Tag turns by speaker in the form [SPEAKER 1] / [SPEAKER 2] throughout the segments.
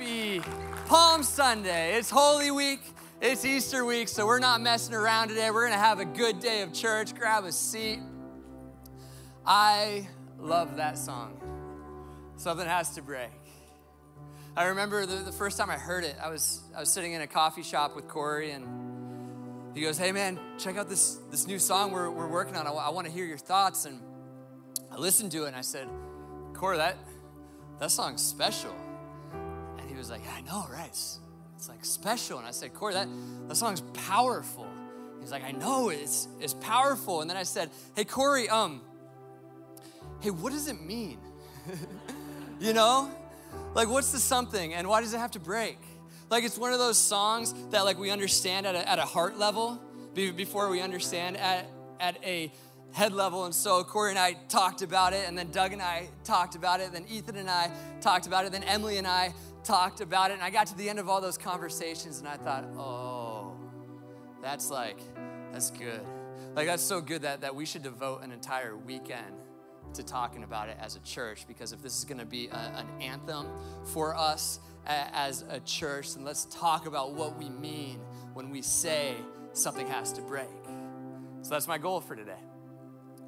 [SPEAKER 1] Happy Palm Sunday. It's Holy Week, it's Easter week, so we're not messing around today. We're gonna have a good day of church. Grab a seat. I love that song. Something has to break. I remember the, the first time I heard it, I was, I was sitting in a coffee shop with Corey, and he goes, Hey man, check out this, this new song we're, we're working on. I, I wanna hear your thoughts. And I listened to it and I said, Corey, that, that song's special. Was like, I know, right? It's, it's like special. And I said, Corey, that, that song's powerful. He's like, I know, it's, it's powerful. And then I said, hey, Corey, um, hey, what does it mean? you know? Like, what's the something and why does it have to break? Like, it's one of those songs that, like, we understand at a, at a heart level before we understand at, at a head level. And so Corey and I talked about it, and then Doug and I talked about it, then Ethan and I talked about it, then Emily and I talked about it. And I got to the end of all those conversations, and I thought, oh, that's like, that's good. Like, that's so good that, that we should devote an entire weekend to talking about it as a church because if this is going to be a, an anthem for us as a church, then let's talk about what we mean when we say something has to break. So that's my goal for today.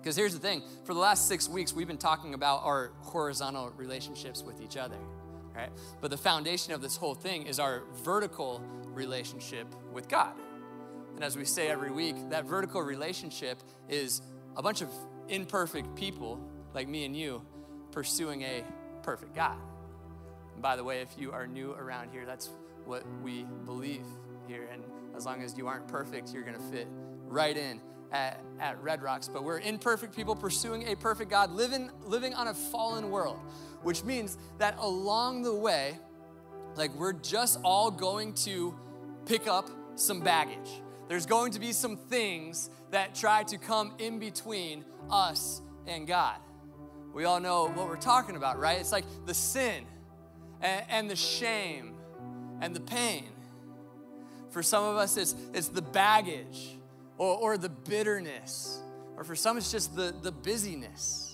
[SPEAKER 1] Because here's the thing for the last six weeks, we've been talking about our horizontal relationships with each other, right? But the foundation of this whole thing is our vertical relationship with God. And as we say every week, that vertical relationship is a bunch of imperfect people like me and you pursuing a perfect God. And by the way, if you are new around here, that's what we believe here. And as long as you aren't perfect, you're going to fit right in at, at Red Rocks, but we're imperfect people pursuing a perfect God, living, living on a fallen world, which means that along the way, like we're just all going to pick up some baggage. There's going to be some things that try to come in between us and God. We all know what we're talking about, right? It's like the sin and, and the shame and the pain. For some of us, it's, it's the baggage or, or the bitterness, or for some, it's just the, the busyness.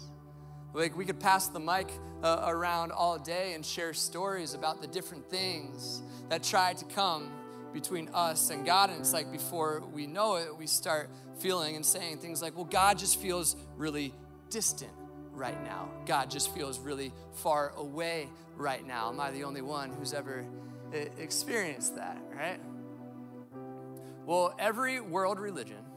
[SPEAKER 1] Like we could pass the mic uh, around all day and share stories about the different things that try to come between us and God. And it's like before we know it, we start feeling and saying things like, well, God just feels really distant right now. God just feels really far away right now. Am I the only one who's ever experienced that, right? Well, every world religion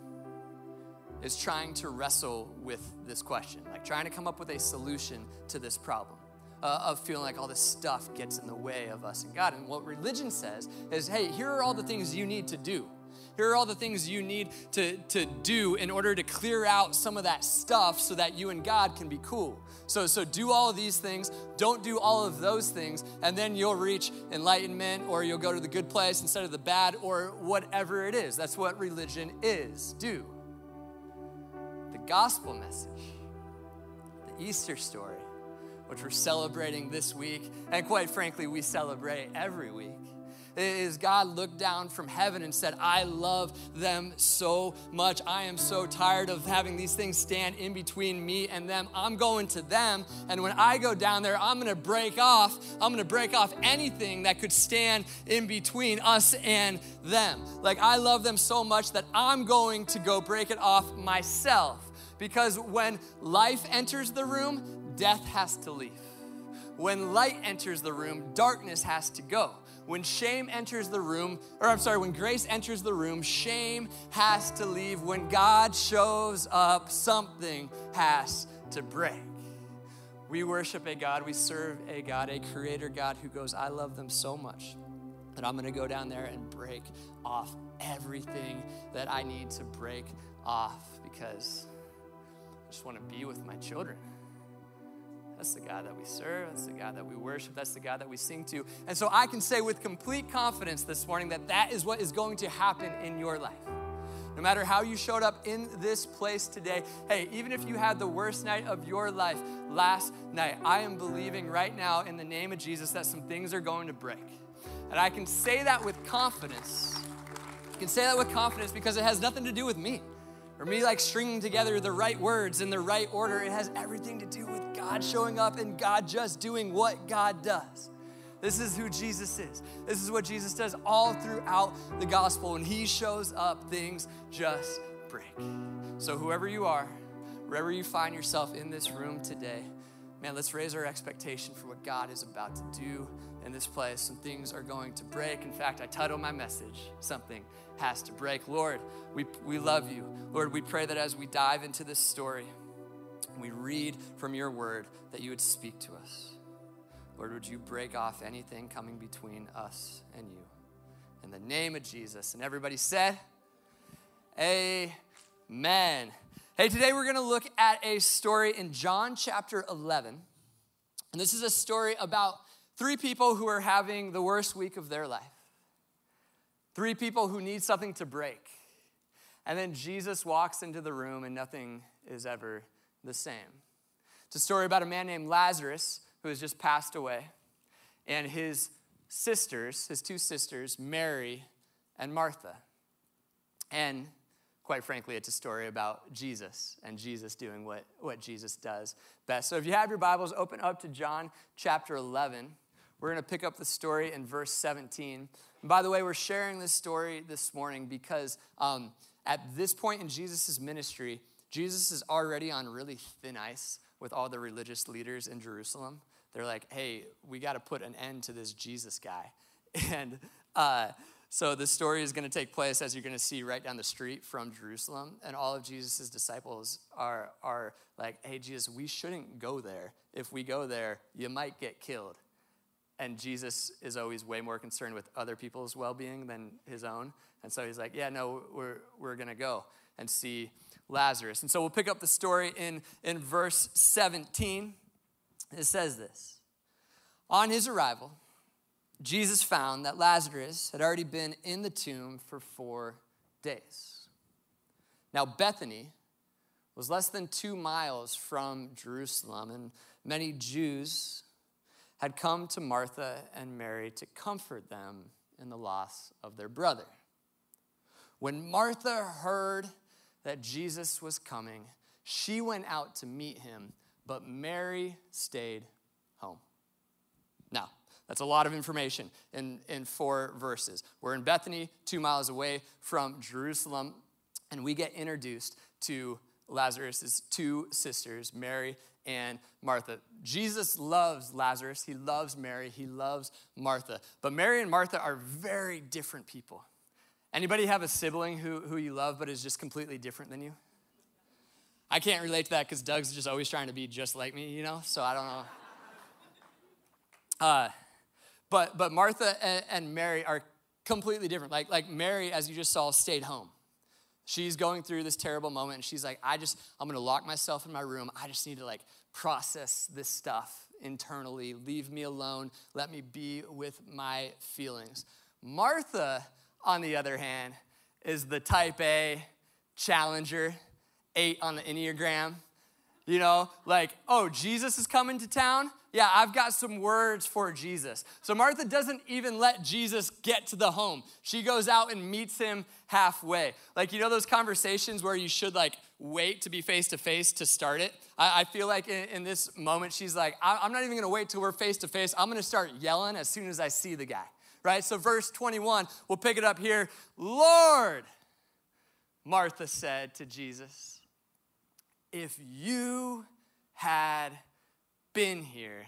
[SPEAKER 1] is trying to wrestle with this question, like trying to come up with a solution to this problem. Uh, of feeling like all this stuff gets in the way of us and God. And what religion says is hey, here are all the things you need to do. Here are all the things you need to, to do in order to clear out some of that stuff so that you and God can be cool. So, so do all of these things, don't do all of those things, and then you'll reach enlightenment or you'll go to the good place instead of the bad or whatever it is. That's what religion is. Do. Gospel message, the Easter story, which we're celebrating this week, and quite frankly, we celebrate every week is God looked down from heaven and said, I love them so much. I am so tired of having these things stand in between me and them. I'm going to them. And when I go down there, I'm going to break off. I'm going to break off anything that could stand in between us and them. Like, I love them so much that I'm going to go break it off myself. Because when life enters the room, death has to leave. When light enters the room, darkness has to go. When shame enters the room, or I'm sorry, when grace enters the room, shame has to leave. When God shows up, something has to break. We worship a God, we serve a God, a creator God who goes, I love them so much that I'm gonna go down there and break off everything that I need to break off because I just wanna be with my children. That's the God that we serve. That's the God that we worship. That's the God that we sing to. And so I can say with complete confidence this morning that that is what is going to happen in your life. No matter how you showed up in this place today, hey, even if you had the worst night of your life last night, I am believing right now in the name of Jesus that some things are going to break. And I can say that with confidence. I can say that with confidence because it has nothing to do with me or me like stringing together the right words in the right order. It has everything to do with God showing up and God just doing what God does. This is who Jesus is. This is what Jesus does all throughout the gospel. When he shows up, things just break. So, whoever you are, wherever you find yourself in this room today, man, let's raise our expectation for what God is about to do in this place. Some things are going to break. In fact, I title my message, Something Has to Break. Lord, we, we love you. Lord, we pray that as we dive into this story, we read from your word, that you would speak to us. Lord, would you break off anything coming between us and you? In the name of Jesus. And everybody said, Amen. Hey, today we're going to look at a story in John chapter 11. And this is a story about three people who are having the worst week of their life. Three people who need something to break. And then Jesus walks into the room and nothing is ever the same. It's a story about a man named Lazarus who has just passed away, and his sisters, his two sisters, Mary and Martha. And quite frankly, it's a story about Jesus and Jesus doing what, what Jesus does best. So if you have your Bibles, open up to John chapter 11. We're going to pick up the story in verse 17. And by the way, we're sharing this story this morning because um, at this point in Jesus' ministry, Jesus is already on really thin ice with all the religious leaders in Jerusalem they're like, hey, we got to put an end to this Jesus guy. And uh, so the story is going to take place, as you're going to see, right down the street from Jerusalem. And all of Jesus' disciples are, are like, hey, Jesus, we shouldn't go there. If we go there, you might get killed. And Jesus is always way more concerned with other people's well being than his own. And so he's like, yeah, no, we're, we're going to go and see Lazarus. And so we'll pick up the story in, in verse 17. It says this On his arrival, Jesus found that Lazarus had already been in the tomb for four days. Now, Bethany was less than two miles from Jerusalem, and many Jews had come to Martha and Mary to comfort them in the loss of their brother. When Martha heard that Jesus was coming, she went out to meet him but Mary stayed that's a lot of information in, in four verses. We're in Bethany, two miles away from Jerusalem, and we get introduced to Lazarus' two sisters, Mary and Martha. Jesus loves Lazarus, he loves Mary, he loves Martha. But Mary and Martha are very different people. Anybody have a sibling who, who you love but is just completely different than you? I can't relate to that because Doug's just always trying to be just like me, you know? So I don't know. Uh, but, but Martha and, and Mary are completely different. Like, like Mary, as you just saw, stayed home. She's going through this terrible moment and she's like, I just, I'm gonna lock myself in my room. I just need to like process this stuff internally. Leave me alone. Let me be with my feelings. Martha, on the other hand, is the type A challenger eight on the Enneagram. You know, like, oh, Jesus is coming to town? Yeah, I've got some words for Jesus. So Martha doesn't even let Jesus get to the home. She goes out and meets him halfway. Like, you know, those conversations where you should like wait to be face to face to start it? I, I feel like in, in, this moment, she's like, I'm not even gonna wait till we're face to face. I'm gonna start yelling as soon as I see the guy, right? So, verse 21, we'll pick it up here. Lord, Martha said to Jesus, if you had been here,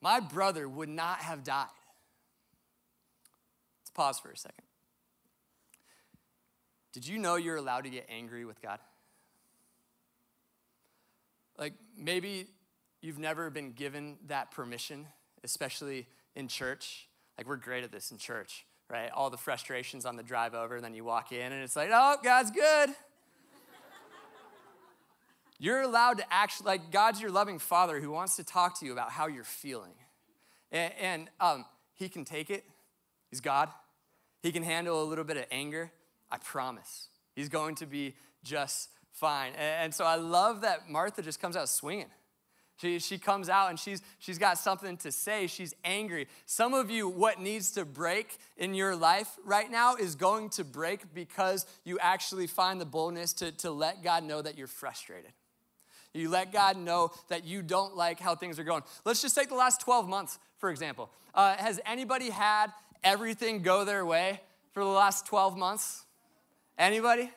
[SPEAKER 1] my brother would not have died. Let's pause for a second. Did you know you're allowed to get angry with God? Like maybe you've never been given that permission, especially in church. Like we're great at this in church, right? All the frustrations on the drive over, and then you walk in and it's like, oh, God's good. You're allowed to actually, like, God's your loving father who wants to talk to you about how you're feeling. And, and um, He can take it. He's God. He can handle a little bit of anger. I promise. He's going to be just fine. And, and so I love that Martha just comes out swinging. She, she comes out and she's, she's got something to say. She's angry. Some of you, what needs to break in your life right now is going to break because you actually find the boldness to, to let God know that you're frustrated. You let God know that you don't like how things are going. Let's just take the last 12 months, for example. Uh, has anybody had everything go their way for the last 12 months? Anybody?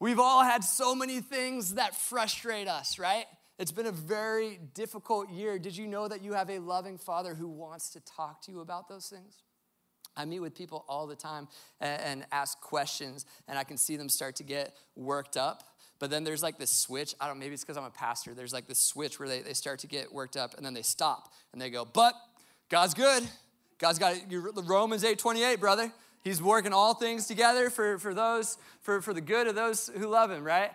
[SPEAKER 1] We've all had so many things that frustrate us, right? It's been a very difficult year. Did you know that you have a loving father who wants to talk to you about those things? I meet with people all the time and, and ask questions, and I can see them start to get worked up. But then there's like this switch. I don't maybe it's because I'm a pastor. There's like this switch where they, they start to get worked up and then they stop and they go, But God's good. God's got you. Romans 8 28, brother. He's working all things together for, for those, for, for the good of those who love him, right?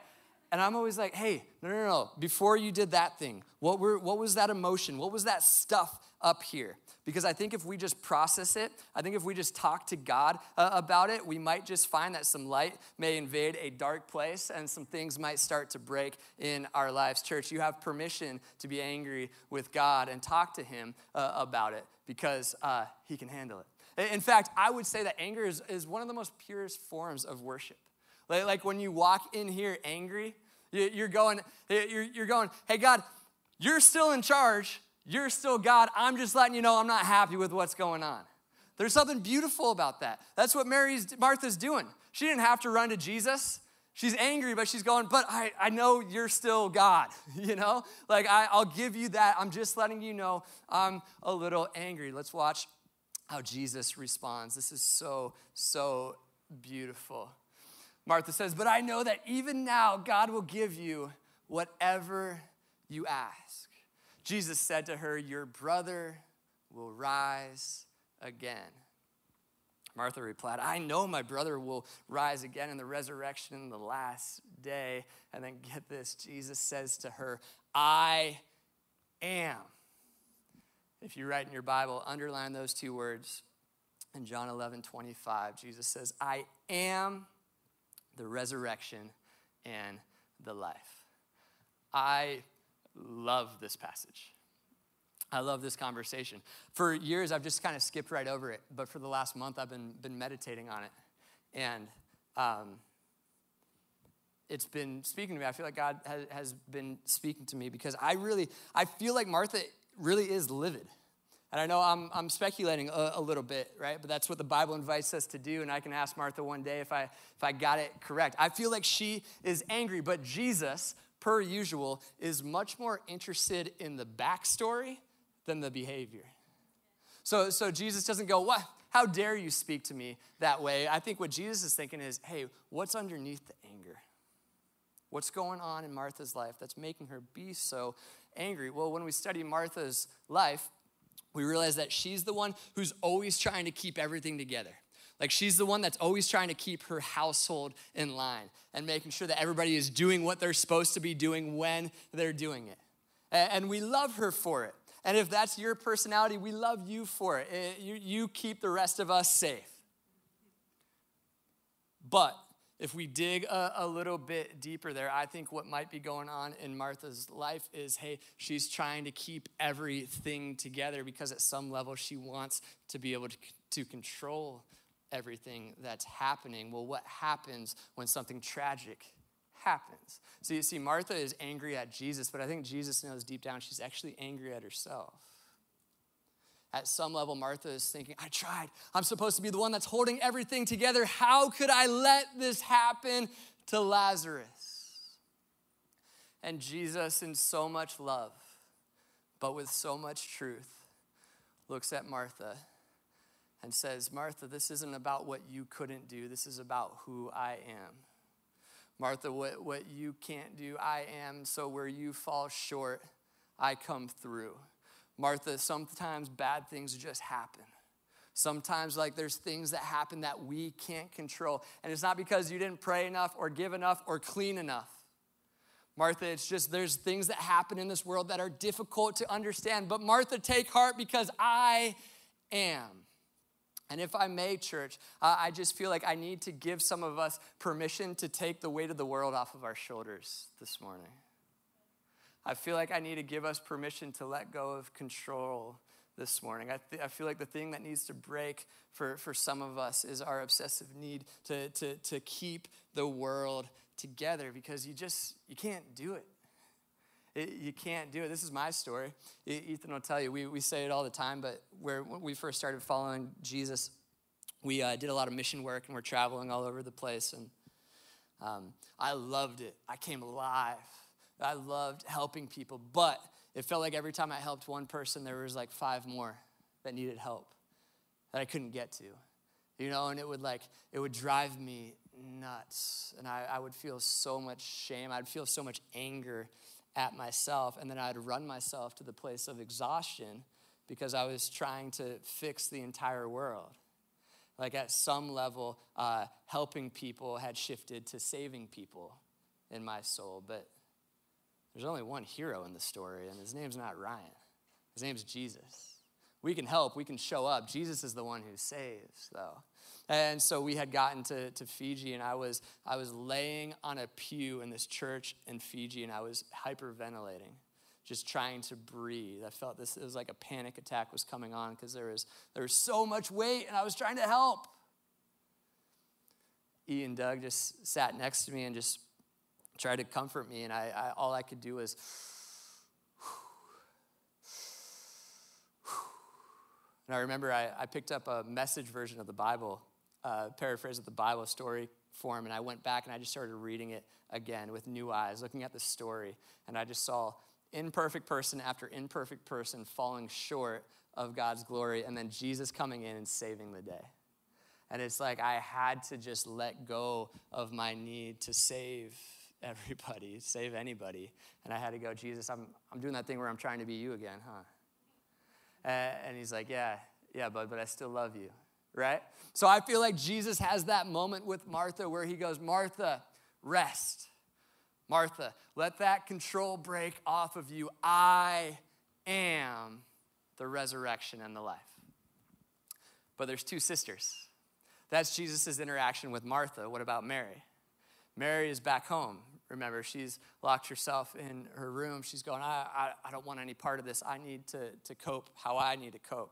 [SPEAKER 1] And I'm always like, hey, no, no, no. Before you did that thing, what, were, what was that emotion? What was that stuff up here? Because I think if we just process it, I think if we just talk to God uh, about it, we might just find that some light may invade a dark place and some things might start to break in our lives. Church, you have permission to be angry with God and talk to Him uh, about it because uh, He can handle it. In fact, I would say that anger is, is one of the most purest forms of worship. Like, like when you walk in here angry, you're going, you're, you're going, hey, God, you're still in charge. You're still God. I'm just letting you know I'm not happy with what's going on. There's something beautiful about that. That's what Mary's Martha's doing. She didn't have to run to Jesus. She's angry, but she's going, but I, I know you're still God, you know? Like, I, I'll give you that. I'm just letting you know I'm a little angry. Let's watch how Jesus responds. This is so, so beautiful. Martha says, But I know that even now God will give you whatever you ask. Jesus said to her, Your brother will rise again. Martha replied, I know my brother will rise again in the resurrection in the last day. And then get this Jesus says to her, I am if you write in your Bible, underline those two words. In John 11, 25, Jesus says, I am the resurrection and the life. I love this passage. I love this conversation. For years, I've just kind of skipped right over it, but for the last month, I've been, been meditating on it. And um, it's been speaking to me. I feel like God has, has been speaking to me because I really, I feel like Martha really is livid. And I know I'm, I'm speculating a, a, little bit, right? But that's what the Bible invites us to do. And I can ask Martha one day if I, if I got it correct. I feel like she is angry, but Jesus, per usual, is much more interested in the backstory than the behavior. So, so Jesus doesn't go, What? How dare you speak to me that way? I think what Jesus is thinking is, Hey, what's underneath the anger? What's going on in Martha's life that's making her be so angry? Well, when we study Martha's life, we realize that she's the one who's always trying to keep everything together. Like she's the one that's always trying to keep her household in line and making sure that everybody is doing what they're supposed to be doing when they're doing it. And we love her for it. And if that's your personality, we love you for it. Eh, you keep the rest of us safe. But if we dig a, a, little bit deeper there, I think what might be going on in Martha's life is hey, she's trying to keep everything together because at some level she wants to be able to, to control everything that's happening. Well, what happens when something tragic happens? So you see, Martha is angry at Jesus, but I think Jesus knows deep down she's actually angry at herself. At some level, Martha is thinking, I tried. I'm supposed to be the one that's holding everything together. How could I let this happen to Lazarus? And Jesus, in so much love, but with so much truth, looks at Martha and says, Martha, this isn't about what you couldn't do, this is about who I am. Martha, what, what you can't do, I am. So where you fall short, I come through. Martha, sometimes bad things just happen. Sometimes, like, there's things that happen that we can't control. And it's not because you didn't pray enough or give enough or clean enough. Martha, it's just there's things that happen in this world that are difficult to understand. But Martha, take heart because I am. And if I may, church, uh, I just feel like I need to give some of us permission to take the weight of the world off of our shoulders this morning. I feel like I need to give us permission to let go of control this morning. I, th- I feel like the thing that needs to break for, for some of us is our obsessive need to, to, to keep the world together because you just you can't do it It, you can't do it. This is my story. Ethan will tell you, we, we say it all the time, but where, when we first started following Jesus, we uh, did a lot of mission work and we're traveling all over the place. And um, I loved it. I came alive. I loved helping people, but it felt like every time I helped one person, there was like five more that needed help that I couldn't get to. You know, and it would like, it would drive me nuts. And I, I would feel so much shame. I'd feel so much anger at myself. And then I'd run myself to the place of exhaustion because I was trying to fix the entire world. Like at some level, uh, helping people had shifted to saving people in my soul. But there's only one hero in the story, and his name's not Ryan. His name's Jesus. We can help, we can show up. Jesus is the one who saves, though. And so we had gotten to, to Fiji, and I was, I was laying on a pew in this church in Fiji, and I was hyperventilating, just trying to breathe. I felt this, it was like a panic attack was coming on because there was, there was so much weight, and I was trying to help. E and Doug just sat next to me and just tried to comfort me, and I, I all I could do was, And I remember I, I picked up a message version of the Bible, uh, paraphrase of the Bible story form, and I went back and I just started reading it again with new eyes, looking at the story, and I just saw imperfect person after imperfect person falling short of God's glory, and then Jesus coming in and saving the day. And it's like I had to just let go of my need to save everybody, save anybody. And I had to go, Jesus, I'm, I'm doing that thing where I'm trying to be you again, huh? And he's like, Yeah, yeah, bud, but I still love you, right? So I feel like Jesus has that moment with Martha where he goes, Martha, rest. Martha, let that control break off of you. I am the resurrection and the life. But there's two sisters. That's Jesus' interaction with Martha. What about Mary? Mary is back home. Remember, she's locked herself in her room. She's going, I, I, I, don't want any part of this. I need to, to cope how I need to cope.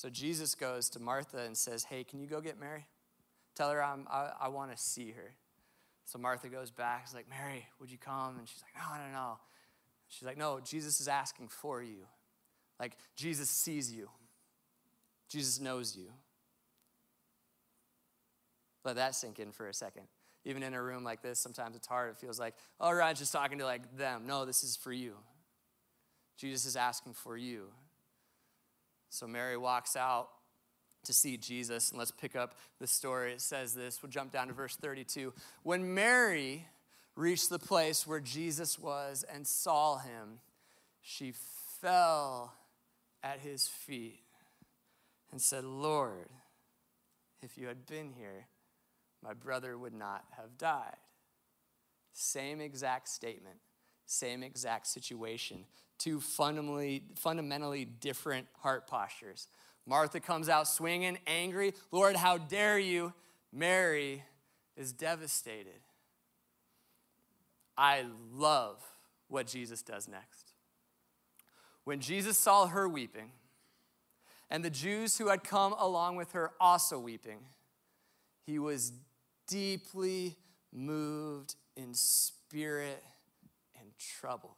[SPEAKER 1] So Jesus goes to Martha and says, Hey, can you go get Mary? Tell her I'm, I, I want to see her. So Martha goes back. She's like, Mary, would you come? And she's like, No, no, no. She's like, No, Jesus is asking for you. Like, Jesus sees you, Jesus knows you. Let that sink in for a second even in a room like this, sometimes it's hard. It feels like, oh, Ryan's just talking to like them. No, this is for you. Jesus is asking for you. So Mary walks out to see Jesus, and let's pick up the story. It says this. We'll jump down to verse 32. When Mary reached the place where Jesus was and saw him, she fell at his feet and said, Lord, if you had been here, my brother would not have died. Same exact statement, same exact situation. Two fundamentally, fundamentally different heart postures. Martha comes out swinging, angry. Lord, how dare you? Mary is devastated. I love what Jesus does next. When Jesus saw her weeping, and the Jews who had come along with her also weeping, he was deeply moved in spirit troubled.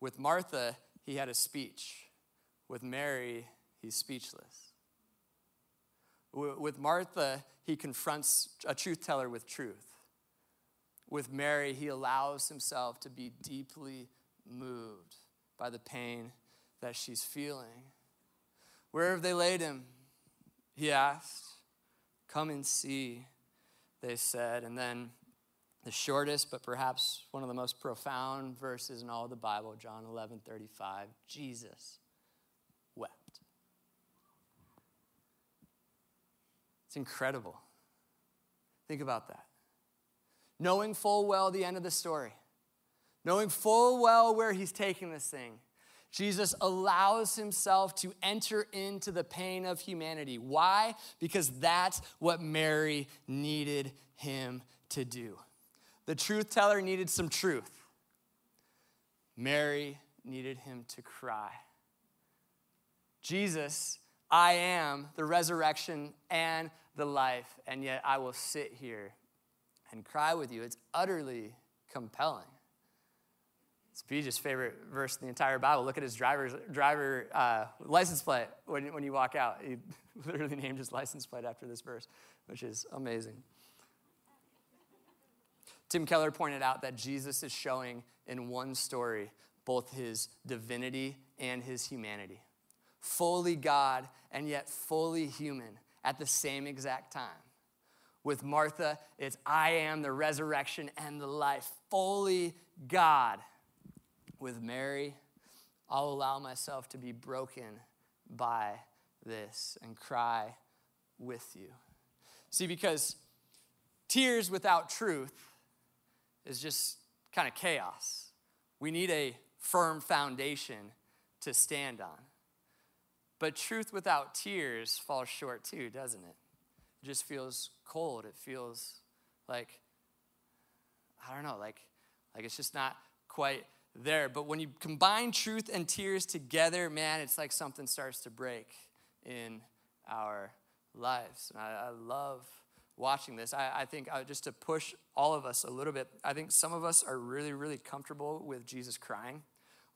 [SPEAKER 1] With Martha, he had a speech. With Mary, he's speechless. With Martha, he confronts a truth teller with truth. With Mary, he allows himself to be deeply moved by the pain that she's feeling. Where have they laid him? He asked. Come and see, they said. And then the shortest, but perhaps one of the most profound verses in all the Bible, John 11 35, Jesus wept. It's incredible. Think about that. Knowing full well the end of the story, knowing full well where he's taking this thing, Jesus allows himself to enter into the pain of humanity. Why? Because that's what Mary needed him to do. The truth teller needed some truth. Mary needed him to cry. Jesus, I am the resurrection and the life, and yet I will sit here and cry with you. It's utterly compelling. It's BJ's favorite verse in the entire Bible. Look at his driver's driver uh, license plate when, when you walk out. He literally named his license plate after this verse, which is amazing. Tim Keller pointed out that Jesus is showing in one story both his divinity and his humanity. Fully God and yet fully human at the same exact time. With Martha, it's I am the resurrection and the life, fully God. With Mary, I'll allow myself to be broken by this and cry with you. See, because tears without truth is just kind of chaos. We need a firm foundation to stand on. But truth without tears falls short too, doesn't it? It just feels cold. It feels like, I don't know, like, like it's just not quite there. But when you combine truth and tears together, man, it's like something starts to break in our lives. And I, I love watching this. I, I think uh, just to push all of us a little bit, I think some of us are really, really comfortable with Jesus crying.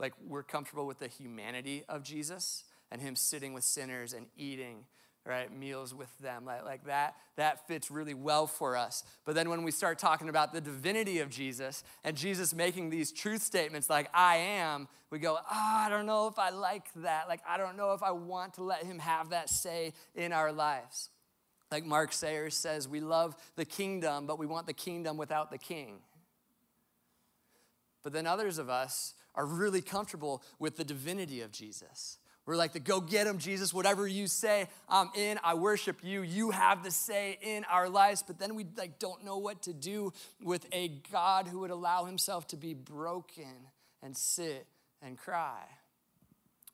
[SPEAKER 1] Like we're comfortable with the humanity of Jesus and him sitting with sinners and eating right meals with them like, like that that fits really well for us but then when we start talking about the divinity of jesus and jesus making these truth statements like i am we go oh, i don't know if i like that like i don't know if i want to let him have that say in our lives like mark sayers says we love the kingdom but we want the kingdom without the king but then others of us are really comfortable with the divinity of jesus we're like the go get him, Jesus, whatever you say, I'm in, I worship you. You have the say in our lives. But then we like don't know what to do with a God who would allow himself to be broken and sit and cry.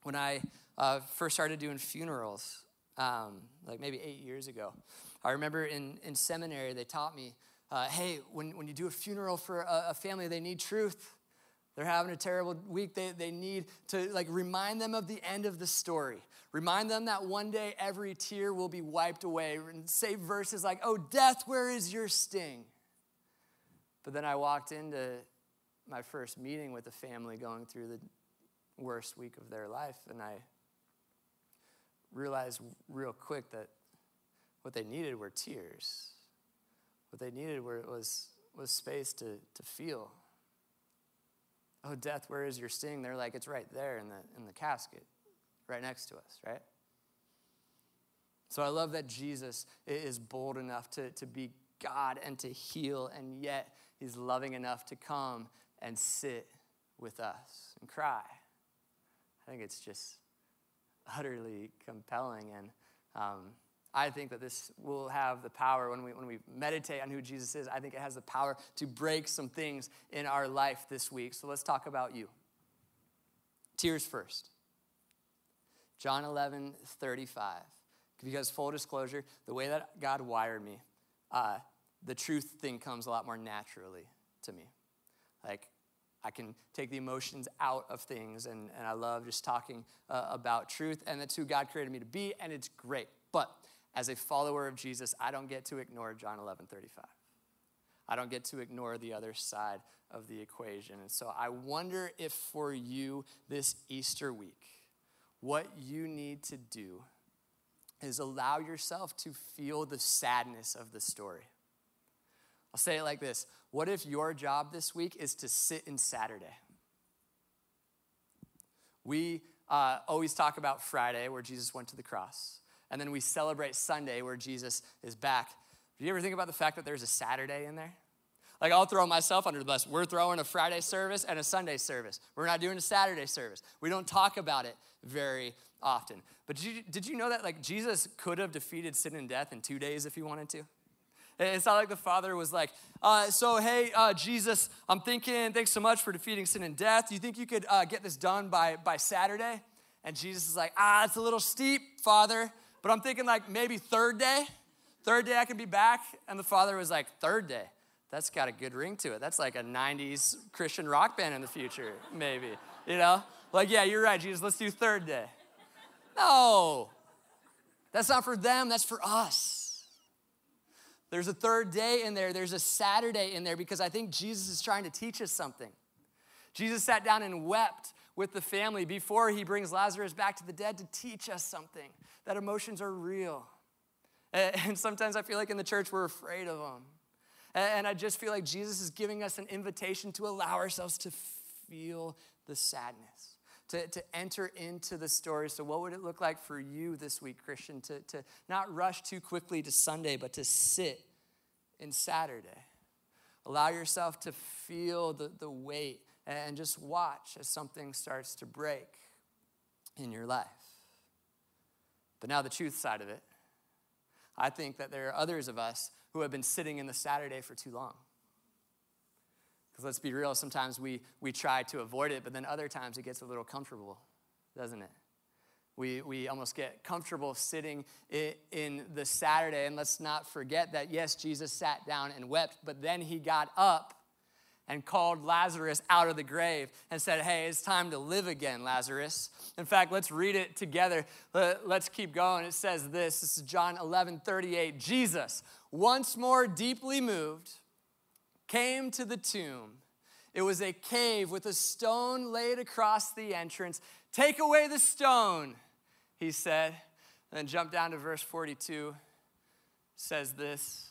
[SPEAKER 1] When I uh, first started doing funerals, um, like maybe eight years ago, I remember in, in seminary they taught me, uh, hey, when, when you do a funeral for a, a family, they need truth. They're having a terrible week. They, they need to like remind them of the end of the story. Remind them that one day every tear will be wiped away. And say verses like, Oh, death, where is your sting? But then I walked into my first meeting with a family going through the worst week of their life, and I realized real quick that what they needed were tears. What they needed were, was, was space to, to feel Oh, death, where is your sting? They're like, It's right there in the, in the casket, right next to us, right? So I love that Jesus is bold enough to, to be God and to heal, and yet he's loving enough to come and sit with us and cry. I think it's just utterly compelling. And um, I think that this will have the power when we, when we meditate on who Jesus is. I think it has the power to break some things in our life this week. So let's talk about you. Tears first. John 11, 35. Because, full disclosure, the way that God wired me, uh, the truth thing comes a lot more naturally to me. Like, I can take the emotions out of things, and, and I love just talking uh, about truth, and that's who God created me to be, and it's great. But as a follower of Jesus, I don't get to ignore John 11 35. I don't get to ignore the other side of the equation. And so I wonder if for you this Easter week, what you need to do is allow yourself to feel the sadness of the story. I'll say it like this What if your job this week is to sit in Saturday? We uh, always talk about Friday, where Jesus went to the cross and then we celebrate Sunday where Jesus is back. Do you ever think about the fact that there's a Saturday in there? Like, I'll throw myself under the bus. We're throwing a Friday service and a Sunday service. We're not doing a Saturday service. We don't talk about it very often. But did you, did you know that, like, Jesus could have defeated sin and death in two days if he wanted to? It's not like the Father was like, uh, so hey, uh, Jesus, I'm thinking, thanks so much for defeating sin and death. Do you think you could uh, get this done by, by Saturday? And Jesus is like, ah, it's a little steep, Father. But I'm thinking like maybe third day, third day I can be back. And the father was like, third day. That's got a good ring to it. That's like a 90s Christian rock band in the future, maybe. You know? Like, yeah, you're right, Jesus, let's do third day. No. That's not for them, that's for us. There's a third day in there, there's a Saturday in there because I think Jesus is trying to teach us something. Jesus sat down and wept with the family before he brings Lazarus back to the dead to teach us something that emotions are real. And sometimes I feel like in the church we're afraid of them. And I just feel like Jesus is giving us an invitation to allow ourselves to feel the sadness, to, to enter into the story. So, what would it look like for you this week, Christian, to, to not rush too quickly to Sunday, but to sit in Saturday? Allow yourself to feel the, the weight and just watch as something starts to break in your life. But now, the truth side of it, I think that there are others of us who have been sitting in the Saturday for too long. Because let's be real, sometimes we, we try to avoid it, but then other times it gets a little comfortable, doesn't it? We, we almost get comfortable sitting in the Saturday. And let's not forget that, yes, Jesus sat down and wept, but then he got up and called Lazarus out of the grave and said, Hey, it's time to live again, Lazarus. In fact, let's read it together. Let's keep going. It says this this is John 11 38. Jesus, once more deeply moved, came to the tomb. It was a cave with a stone laid across the entrance. Take away the stone, he said. Then jump down to verse 42. Says this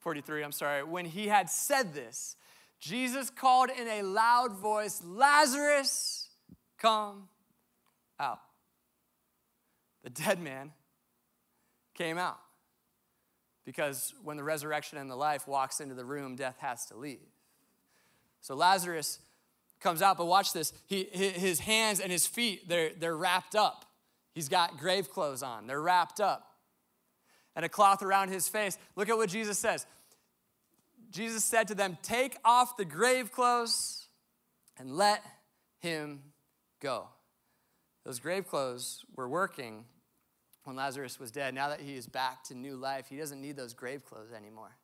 [SPEAKER 1] 43, I'm sorry. When he had said this, Jesus called in a loud voice, Lazarus, come out. The dead man came out. Because when the resurrection and the life walks into the room, death has to leave. So Lazarus comes out, but watch this. He, his hands and his feet, they're, they're wrapped up. He's got grave clothes on, they're wrapped up. And a cloth around his face. Look at what Jesus says Jesus said to them, Take off the grave clothes and let him go. Those grave clothes were working when Lazarus was dead. Now that he is back to new life, he doesn't need those grave clothes anymore.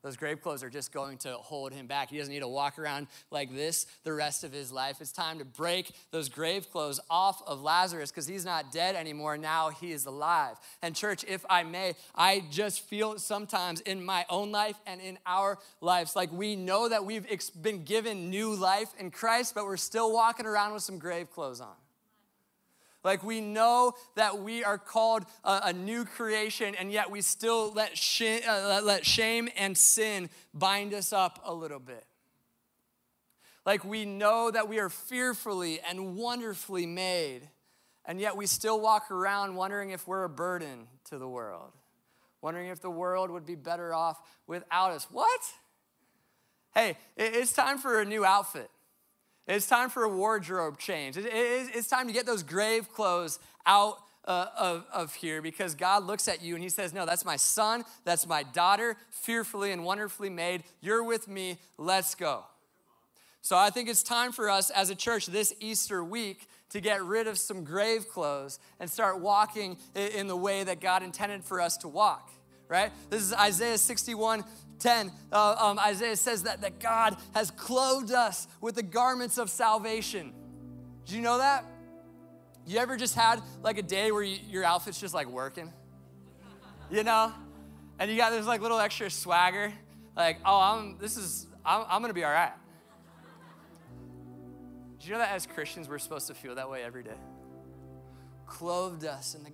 [SPEAKER 1] Those grave clothes are just going to hold him back. He doesn't need to walk around like this the rest of his life. It's time to break those grave clothes off of Lazarus because he's not dead anymore. Now he is alive. And, church, if I may, I just feel sometimes in my own life and in our lives like we know that we've been given new life in Christ, but we're still walking around with some grave clothes on. Like we know that we are called a, a new creation, and yet we still let, sh- uh, let shame and sin bind us up a little bit. Like we know that we are fearfully and wonderfully made, and yet we still walk around wondering if we're a burden to the world, wondering if the world would be better off without us. What? Hey, it's time for a new outfit. It's time for a wardrobe change. it's time to get those grave clothes out uh, of, of here because God looks at you and He says, No, that's my son, that's my daughter, fearfully and wonderfully made. You're with me, let's go. So I think it's time for us as a church this Easter week to get rid of some grave clothes and start walking in the way that God intended for us to walk, right? This is Isaiah 61 10, uh, um, Isaiah says that, that God has clothed us with the garments of salvation. Did you know that? You ever just had like a day where you, your outfit's just like working? You know? And you got this like little extra swagger. Like, oh, I'm, this is, I'm, I'm gonna be all right. Do you know that as Christians, we're supposed to feel that way every day? clothed us in the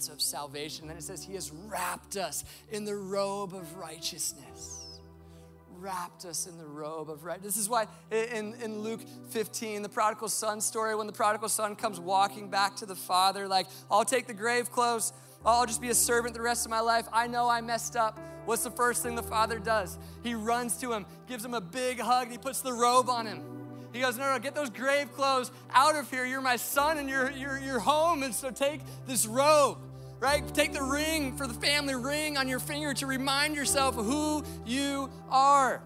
[SPEAKER 1] garments of salvation. Then it says, He has wrapped us in the robe of righteousness. Wrapped us in the robe of right. This is why in, in Luke 15, the prodigal son story, when the prodigal son comes walking back to the father, like, I'll take the grave clothes, I'll just be a servant the rest of my life. I know I messed up. What's the first thing the father does? He runs to him, gives him a big hug, and he puts the robe on him he goes, No, no, get those grave clothes out of here. You're my son and you're, you're, you're home. And so take this robe, right? Take the ring for the family ring on your finger to remind yourself who you are.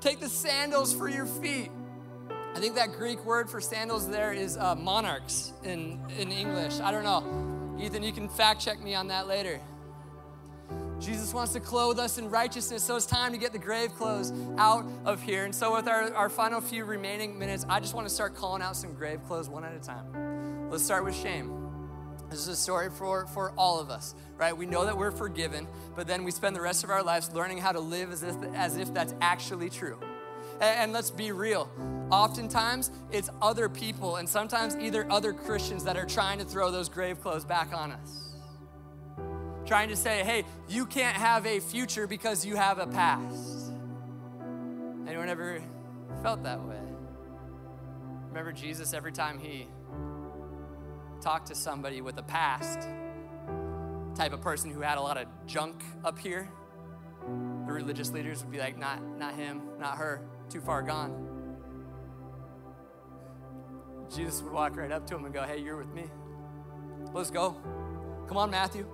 [SPEAKER 1] Take the sandals for your feet. I think that Greek word for sandals there is uh, monarchs in, in English. I don't know. Ethan, you can fact check me on that later. Jesus wants to clothe us in righteousness, so it's time to get the grave clothes out of here. And so, with our, our final few remaining minutes, I just want to start calling out some grave clothes one at a time. Let's start with shame. This is a story for, for all of us, right? We know that we're forgiven, but then we spend the rest of our lives learning how to live as if, as if that's actually true. And let's be real. Oftentimes, it's other people and sometimes either other Christians that are trying to throw those grave clothes back on us. Trying to say, hey, you can't have a future because you have a past. Anyone ever felt that way? Remember Jesus every time he talked to somebody with a past, type of person who had a lot of junk up here, the religious leaders would be like, not, not him, not her, too far gone. Jesus would walk right up to him and go, Hey, you're with me. Let's go. Come on, Matthew.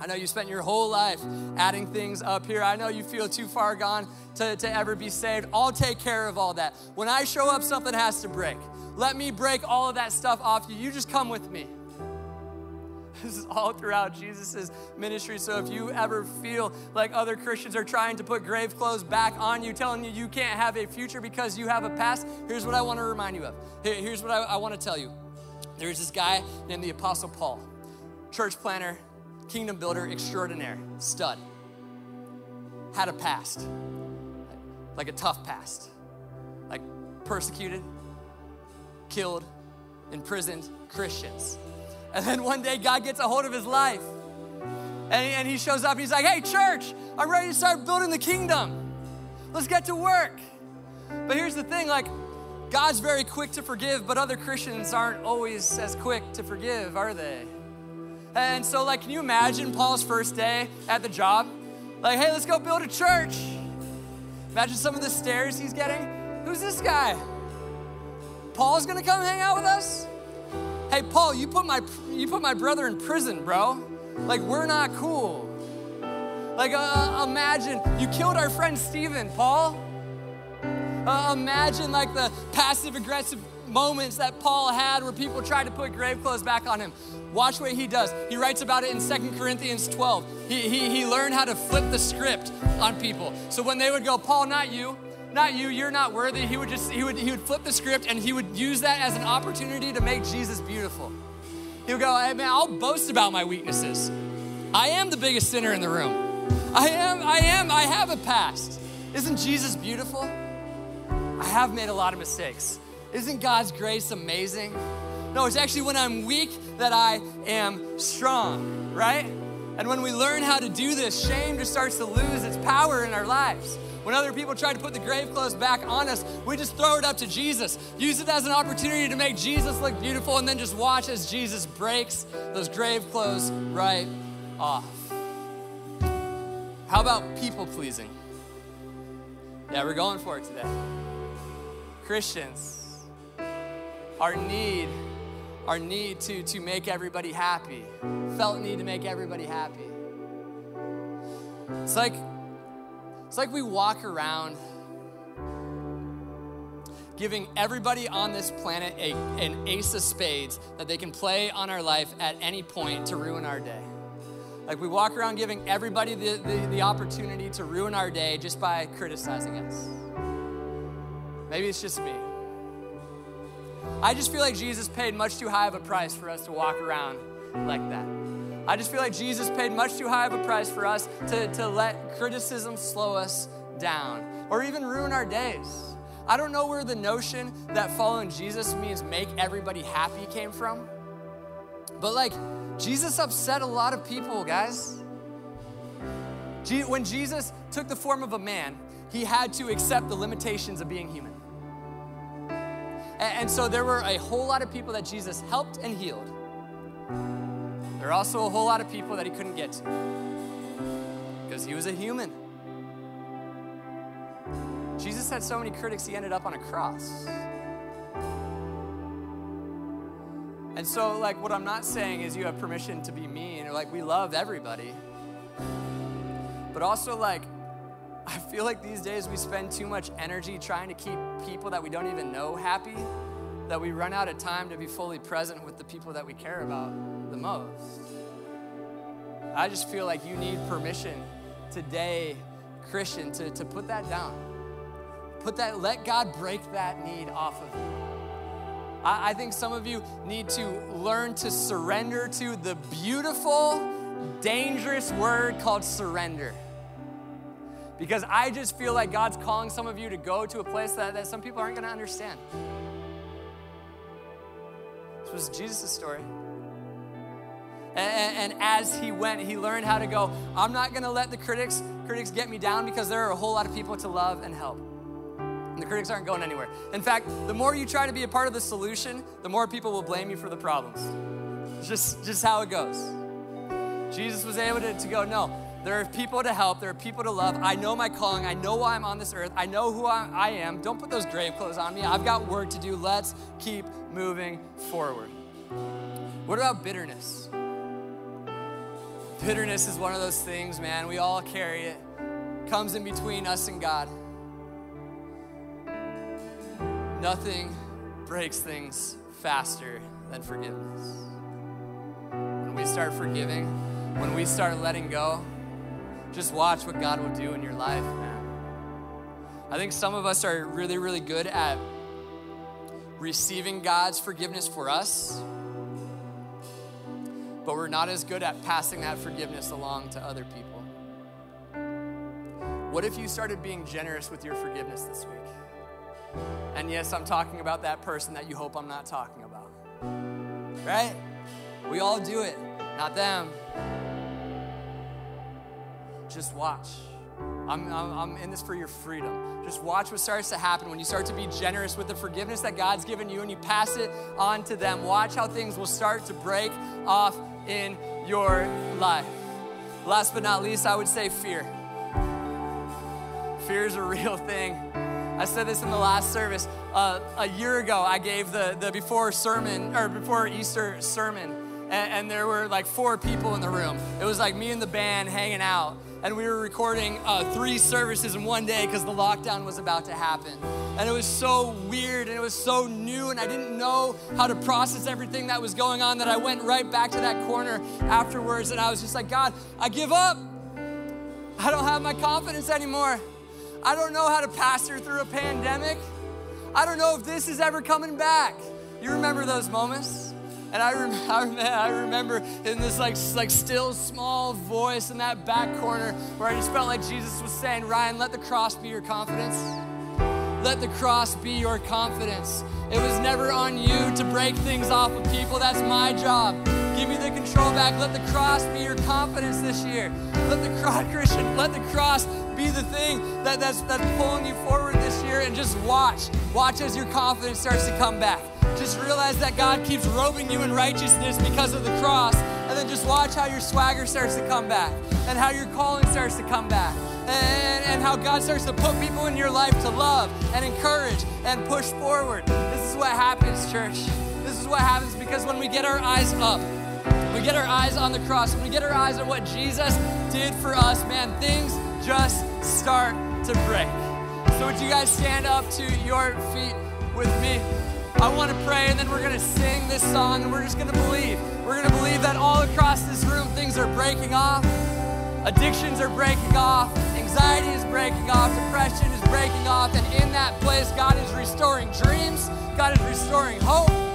[SPEAKER 1] I know you spent your whole life adding things up here. I know you feel too far gone to, to ever be saved. I'll take care of all that. When I show up, something has to break. Let me break all of that stuff off you. You just come with me. This is all throughout Jesus' ministry. So if you ever feel like other Christians are trying to put grave clothes back on you, telling you you can't have a future because you have a past, here's what I want to remind you of. Here's what I, I want to tell you. There's this guy named the Apostle Paul, church planner, kingdom builder extraordinaire, stud. Had a past, like a tough past, like persecuted, killed, imprisoned Christians. And then one day, God gets a hold of his life. And he, and he shows up. and He's like, hey, church, I'm ready to start building the kingdom. Let's get to work. But here's the thing like, God's very quick to forgive, but other Christians aren't always as quick to forgive, are they? And so, like, can you imagine Paul's first day at the job? Like, hey, let's go build a church. Imagine some of the stares he's getting. Who's this guy? Paul's gonna come hang out with us? Hey, Paul, you put my you put my brother in prison, bro. Like we're not cool. Like uh, imagine you killed our friend Stephen, Paul. Uh, imagine like the passive aggressive moments that Paul had where people tried to put grave clothes back on him. Watch what he does. He writes about it in Second Corinthians 12. He, he, he learned how to flip the script on people. So when they would go, Paul, not you, not you, you're not worthy. He would just, he would, he would flip the script and he would use that as an opportunity to make Jesus beautiful. He would go, hey man, I'll boast about my weaknesses. I am the biggest sinner in the room. I am, I am, I have a past. Isn't Jesus beautiful? I have made a lot of mistakes. Isn't God's grace amazing? No, it's actually when I'm weak that I am strong, right? And when we learn how to do this, shame just starts to lose its power in our lives. When other people try to put the grave clothes back on us, we just throw it up to Jesus. Use it as an opportunity to make Jesus look beautiful and then just watch as Jesus breaks those grave clothes right off. How about people pleasing? Yeah, we're going for it today. Christians, our need, our need to, to make everybody happy, felt need to make everybody happy. It's like it's like we walk around giving everybody on this planet a, an ace of spades that they can play on our life at any point to ruin our day. Like we walk around giving everybody the, the, the opportunity to ruin our day just by criticizing us. Maybe it's just me. I just feel like Jesus paid much too high of a price for us to walk around like that. I just feel like Jesus paid much too high of a price for us to, to let criticism slow us down or even ruin our days. I don't know where the notion that following Jesus means make everybody happy came from. But like, Jesus upset a lot of people, guys. When Jesus took the form of a man, he had to accept the limitations of being human. And so there were a whole lot of people that Jesus helped and healed. There are also a whole lot of people that he couldn't get to because he was a human. Jesus had so many critics, he ended up on a cross. And so, like, what I'm not saying is you have permission to be mean or like we love everybody. But also, like, I feel like these days we spend too much energy trying to keep people that we don't even know happy that we run out of time to be fully present with the people that we care about the most. I just feel like you need permission today, Christian, to, to put that down. Put that, let God break that need off of you. I, I think some of you need to learn to surrender to the beautiful, dangerous word called surrender. Because I just feel like God's calling some of you to go to a place that, that some people aren't going to understand. This was Jesus' story. And, and, as he went, he learned how to go, I'm not going to let the critics, critics get me down because there are a whole lot of people to love and help. And the critics aren't going anywhere. In fact, the more you try to be a part of the solution, the more people will blame you for the problems. It's just, just how it goes. Jesus was able to, to go, no, there are people to help. There are people to love. I know my calling. I know why I'm on this earth. I know who I, am. Don't put those grave clothes on me. I've got work to do. Let's keep moving forward. What about bitterness? Bitterness is one of those things, man. We all carry it. Comes in between us and God. Nothing breaks things faster than forgiveness. When we start forgiving, when we start letting go, just watch what God will do in your life, man. I think some of us are really, really good at receiving God's forgiveness for us but we're not as good at passing that forgiveness along to other people. What if you started being generous with your forgiveness this week? And yes, I'm talking about that person that you hope I'm not talking about. Right? We all do it, not them. Just watch. I'm, I'm, I'm, in this for your freedom. Just watch what starts to happen when you start to be generous with the forgiveness that God's given you and you pass it on to them. Watch how things will start to break off in your life. Last but not least, I would say fear. Fear is a real thing. I said this in the last service. Uh, a year ago, I gave the, the before sermon, or before Easter sermon, and, and there were like four people in the room. It was like me and the band hanging out and we were recording uh, three services in one day because the lockdown was about to happen. And it was so weird and it was so new, and I didn't know how to process everything that was going on that I went right back to that corner afterwards, and I was just like, God, I give up. I don't have my confidence anymore. I don't know how to pastor through a pandemic. I don't know if this is ever coming back. You remember those moments? And I, rem- I, I remember in this like, like still small voice in that back corner where I just felt like Jesus was saying, Ryan, let the cross be your confidence. Let the cross be your confidence. It was never on you to break things off of people. That's my job. Give me the control back. Let the cross be your confidence this year. Let the cross, Christian, let the cross be the thing that, that's, that's pulling you forward this year and just watch. Watch as your confidence starts to come back. Just realize that God keeps robing you in righteousness because of the cross. And then just watch how your swagger starts to come back and how your calling starts to come back. And, and, how God starts to put people in your life to love and encourage and push forward. This is what happens, church. This is what happens because when we get our eyes up, we get our eyes on the cross, when we get our eyes on what Jesus did for us, man, things just start to break. So, would you guys stand up to your feet with me? I want to pray, and then we're going to sing this song, and we're just going to believe. We're going to believe that all across this room, things are breaking off. Addictions are breaking off. Anxiety is breaking off. Depression is breaking off. And in that place, God is restoring dreams. God is restoring hope.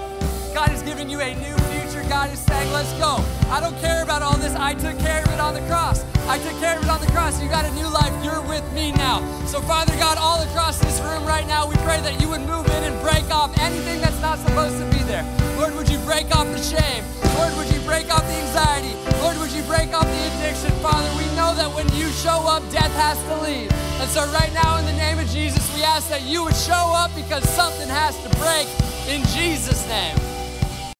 [SPEAKER 1] God is giving you a new future. God is saying, let's go. I don't care about all this. I took care of it on the cross. I took care of it on the cross. You got a new life. You're with me now. So, Father God, all across this room right now, we pray that you would move in and break off anything that's not supposed to be there. Lord, would you break off the shame? Lord, would you break off the anxiety? Lord, would you break off the addiction? Father, we know that when you show up, death has to leave. And so, right now, in the name of Jesus, we ask that you would show up because something has to break in Jesus' name.